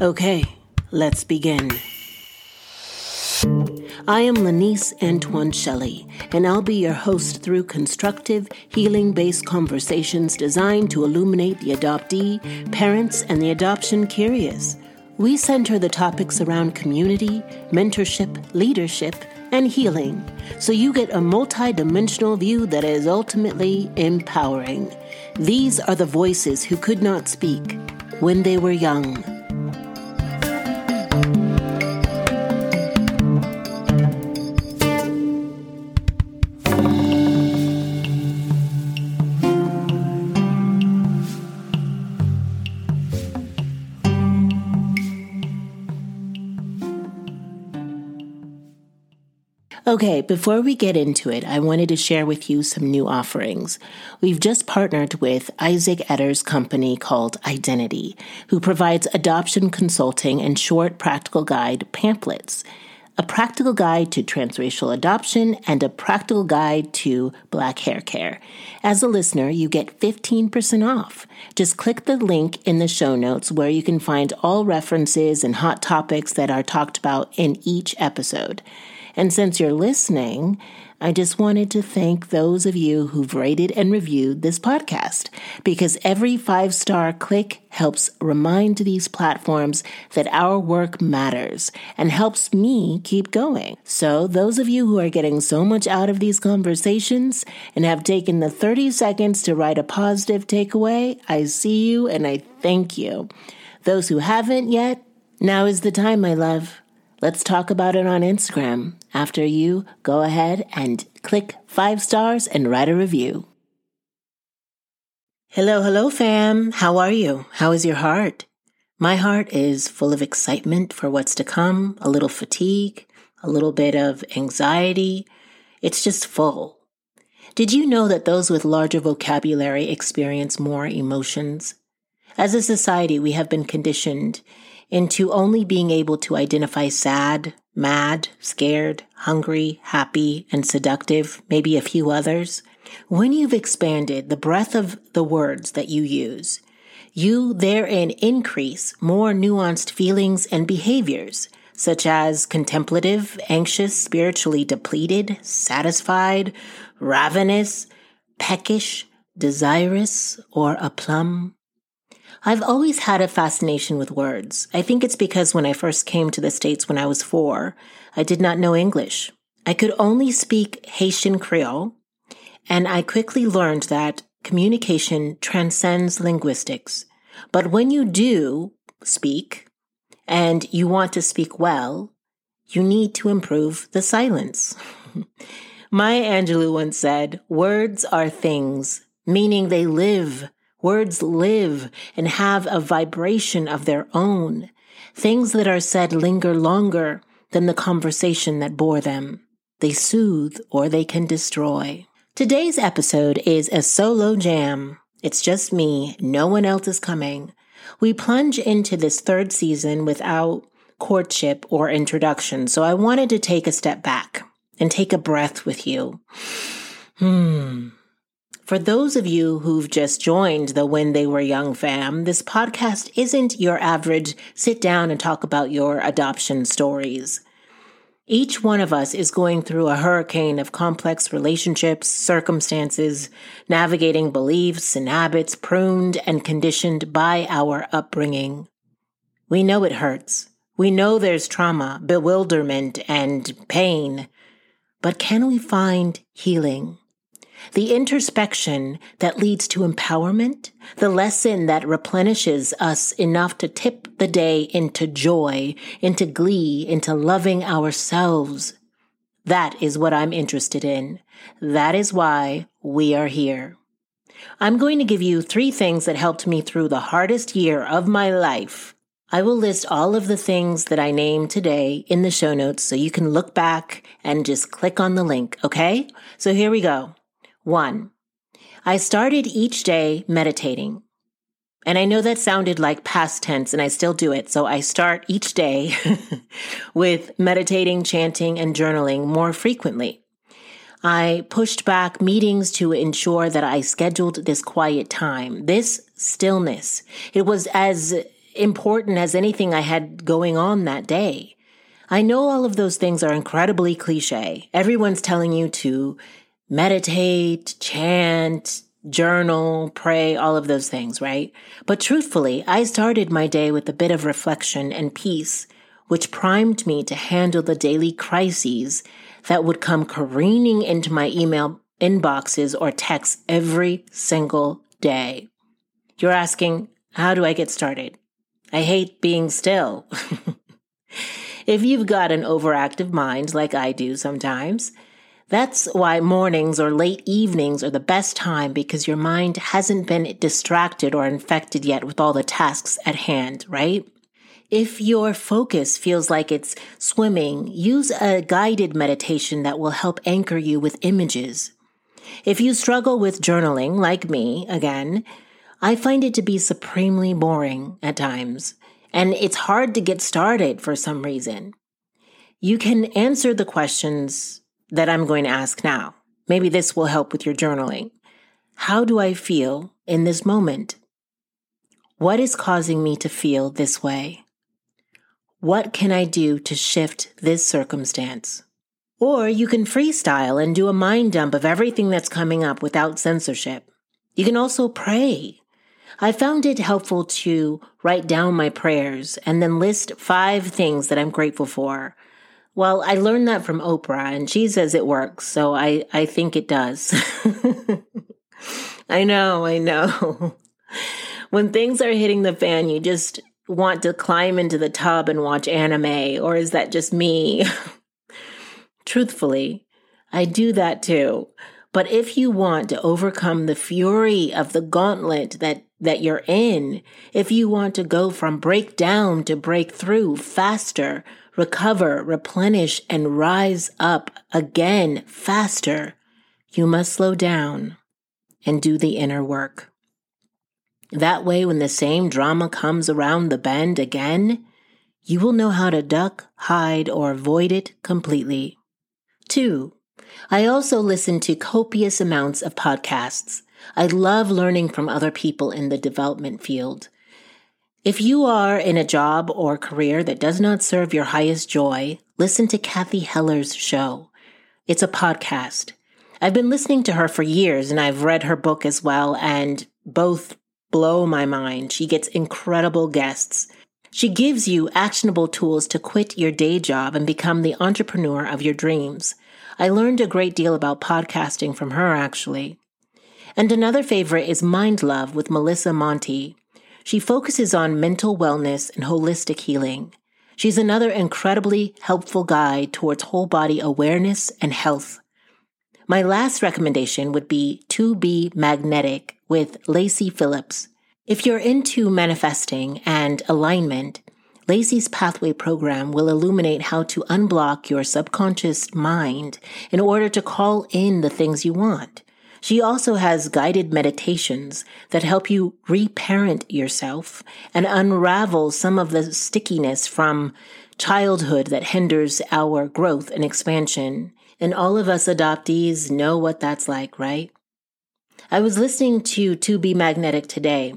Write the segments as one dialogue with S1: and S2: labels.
S1: Okay, let's begin. I am Lanice Antoine Shelley, and I'll be your host through constructive, healing based conversations designed to illuminate the adoptee, parents, and the adoption curious. We center the topics around community, mentorship, leadership, and healing, so you get a multidimensional view that is ultimately empowering. These are the voices who could not speak when they were young. Okay, before we get into it, I wanted to share with you some new offerings. We've just partnered with Isaac Etter's company called Identity, who provides adoption consulting and short practical guide pamphlets. A practical guide to transracial adoption and a practical guide to black hair care. As a listener, you get 15% off. Just click the link in the show notes where you can find all references and hot topics that are talked about in each episode. And since you're listening, I just wanted to thank those of you who've rated and reviewed this podcast because every five star click helps remind these platforms that our work matters and helps me keep going. So, those of you who are getting so much out of these conversations and have taken the 30 seconds to write a positive takeaway, I see you and I thank you. Those who haven't yet, now is the time, my love. Let's talk about it on Instagram after you go ahead and click five stars and write a review. Hello, hello, fam. How are you? How is your heart? My heart is full of excitement for what's to come, a little fatigue, a little bit of anxiety. It's just full. Did you know that those with larger vocabulary experience more emotions? As a society, we have been conditioned into only being able to identify sad, mad, scared, hungry, happy, and seductive, maybe a few others. When you've expanded the breadth of the words that you use, you therein increase more nuanced feelings and behaviors, such as contemplative, anxious, spiritually depleted, satisfied, ravenous, peckish, desirous, or a aplomb. I've always had a fascination with words. I think it's because when I first came to the States when I was four, I did not know English. I could only speak Haitian Creole, and I quickly learned that communication transcends linguistics. But when you do speak, and you want to speak well, you need to improve the silence. Maya Angelou once said, words are things, meaning they live Words live and have a vibration of their own. Things that are said linger longer than the conversation that bore them. They soothe or they can destroy. Today's episode is a solo jam. It's just me. No one else is coming. We plunge into this third season without courtship or introduction, so I wanted to take a step back and take a breath with you. Hmm. For those of you who've just joined the When They Were Young fam, this podcast isn't your average sit down and talk about your adoption stories. Each one of us is going through a hurricane of complex relationships, circumstances, navigating beliefs and habits pruned and conditioned by our upbringing. We know it hurts. We know there's trauma, bewilderment, and pain. But can we find healing? The introspection that leads to empowerment, the lesson that replenishes us enough to tip the day into joy, into glee, into loving ourselves. That is what I'm interested in. That is why we are here. I'm going to give you three things that helped me through the hardest year of my life. I will list all of the things that I named today in the show notes so you can look back and just click on the link, okay? So here we go. One, I started each day meditating. And I know that sounded like past tense and I still do it. So I start each day with meditating, chanting, and journaling more frequently. I pushed back meetings to ensure that I scheduled this quiet time, this stillness. It was as important as anything I had going on that day. I know all of those things are incredibly cliche. Everyone's telling you to meditate, chant, journal, pray, all of those things, right? But truthfully, I started my day with a bit of reflection and peace, which primed me to handle the daily crises that would come careening into my email inboxes or texts every single day. You're asking, how do I get started? I hate being still. if you've got an overactive mind like I do sometimes, that's why mornings or late evenings are the best time because your mind hasn't been distracted or infected yet with all the tasks at hand, right? If your focus feels like it's swimming, use a guided meditation that will help anchor you with images. If you struggle with journaling, like me, again, I find it to be supremely boring at times, and it's hard to get started for some reason. You can answer the questions that I'm going to ask now. Maybe this will help with your journaling. How do I feel in this moment? What is causing me to feel this way? What can I do to shift this circumstance? Or you can freestyle and do a mind dump of everything that's coming up without censorship. You can also pray. I found it helpful to write down my prayers and then list five things that I'm grateful for well, I learned that from Oprah and she says it works, so I, I think it does. I know, I know. when things are hitting the fan, you just want to climb into the tub and watch anime, or is that just me? Truthfully, I do that too. But if you want to overcome the fury of the gauntlet that, that you're in, if you want to go from breakdown to breakthrough faster, recover, replenish, and rise up again faster, you must slow down and do the inner work. That way, when the same drama comes around the bend again, you will know how to duck, hide, or avoid it completely. Two, I also listen to copious amounts of podcasts. I love learning from other people in the development field. If you are in a job or career that does not serve your highest joy, listen to Cathy Heller's show. It's a podcast. I've been listening to her for years and I've read her book as well, and both blow my mind. She gets incredible guests. She gives you actionable tools to quit your day job and become the entrepreneur of your dreams. I learned a great deal about podcasting from her, actually. And another favorite is Mind Love with Melissa Monte. She focuses on mental wellness and holistic healing. She's another incredibly helpful guide towards whole body awareness and health. My last recommendation would be To Be Magnetic with Lacy Phillips. If you're into manifesting and alignment, Lacy's Pathway program will illuminate how to unblock your subconscious mind in order to call in the things you want. She also has guided meditations that help you reparent yourself and unravel some of the stickiness from childhood that hinders our growth and expansion. And all of us adoptees know what that's like, right? I was listening to To Be Magnetic today,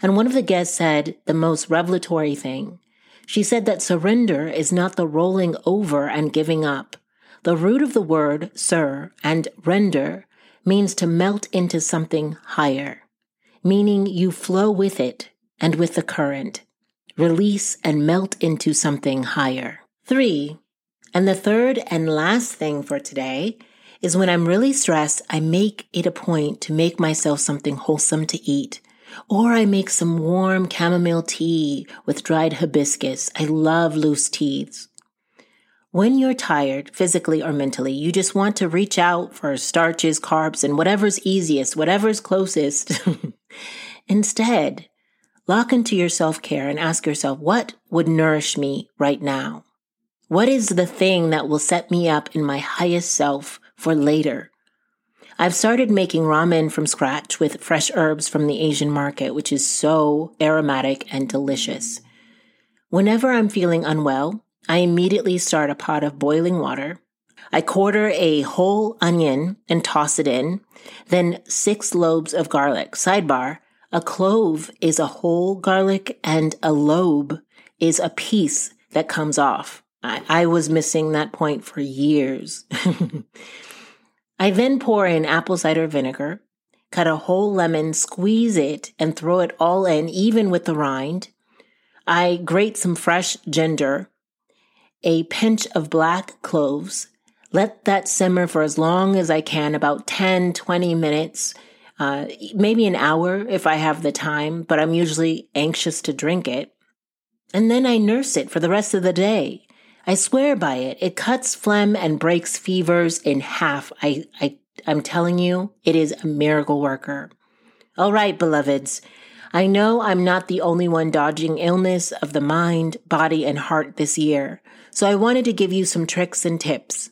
S1: and one of the guests said the most revelatory thing. She said that surrender is not the rolling over and giving up. The root of the word, sir, and render means to melt into something higher, meaning you flow with it and with the current, release and melt into something higher. Three, and the third and last thing for today is when I'm really stressed, I make it a point to make myself something wholesome to eat. Or I make some warm chamomile tea with dried hibiscus. I love loose teas. When you're tired, physically or mentally, you just want to reach out for starches, carbs, and whatever's easiest, whatever's closest. Instead, lock into your self care and ask yourself, what would nourish me right now? What is the thing that will set me up in my highest self for later? I've started making ramen from scratch with fresh herbs from the Asian market, which is so aromatic and delicious. Whenever I'm feeling unwell, I immediately start a pot of boiling water. I quarter a whole onion and toss it in, then six lobes of garlic. Sidebar, A clove is a whole garlic and a lobe is a piece that comes off. I, I was missing that point for years. I then pour in apple cider vinegar, cut a whole lemon, squeeze it, and throw it all in, even with the rind. I grate some fresh ginger, a pinch of black cloves, let that simmer for as long as I can, about 10, 20 minutes, uh, maybe an hour if I have the time, but I'm usually anxious to drink it. And then I nurse it for the rest of the day. I swear by it. It cuts phlegm and breaks fevers in half. I, I, I'm telling you, it is a miracle worker. All right, beloveds. I know I'm not the only one dodging illness of the mind, body, and heart this year. So I wanted to give you some tricks and tips.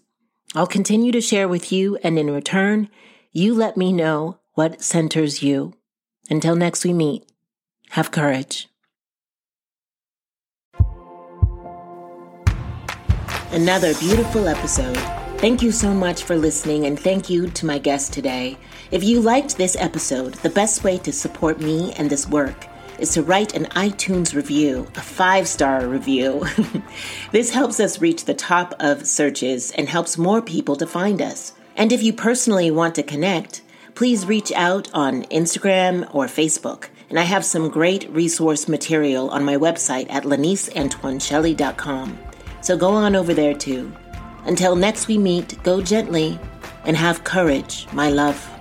S1: I'll continue to share with you, and in return, you let me know what centers you. Until next we meet, have courage. another beautiful episode. Thank you so much for listening, and thank you to my guest today. If you liked this episode, the best way to support me and this work is to write an iTunes review, a five star review. this helps us reach the top of searches and helps more people to find us. And if you personally want to connect, please reach out on Instagram or Facebook. And I have some great resource material on my website at laniceantoineshelley.com. So go on over there too. Until next we meet, go gently and have courage, my love.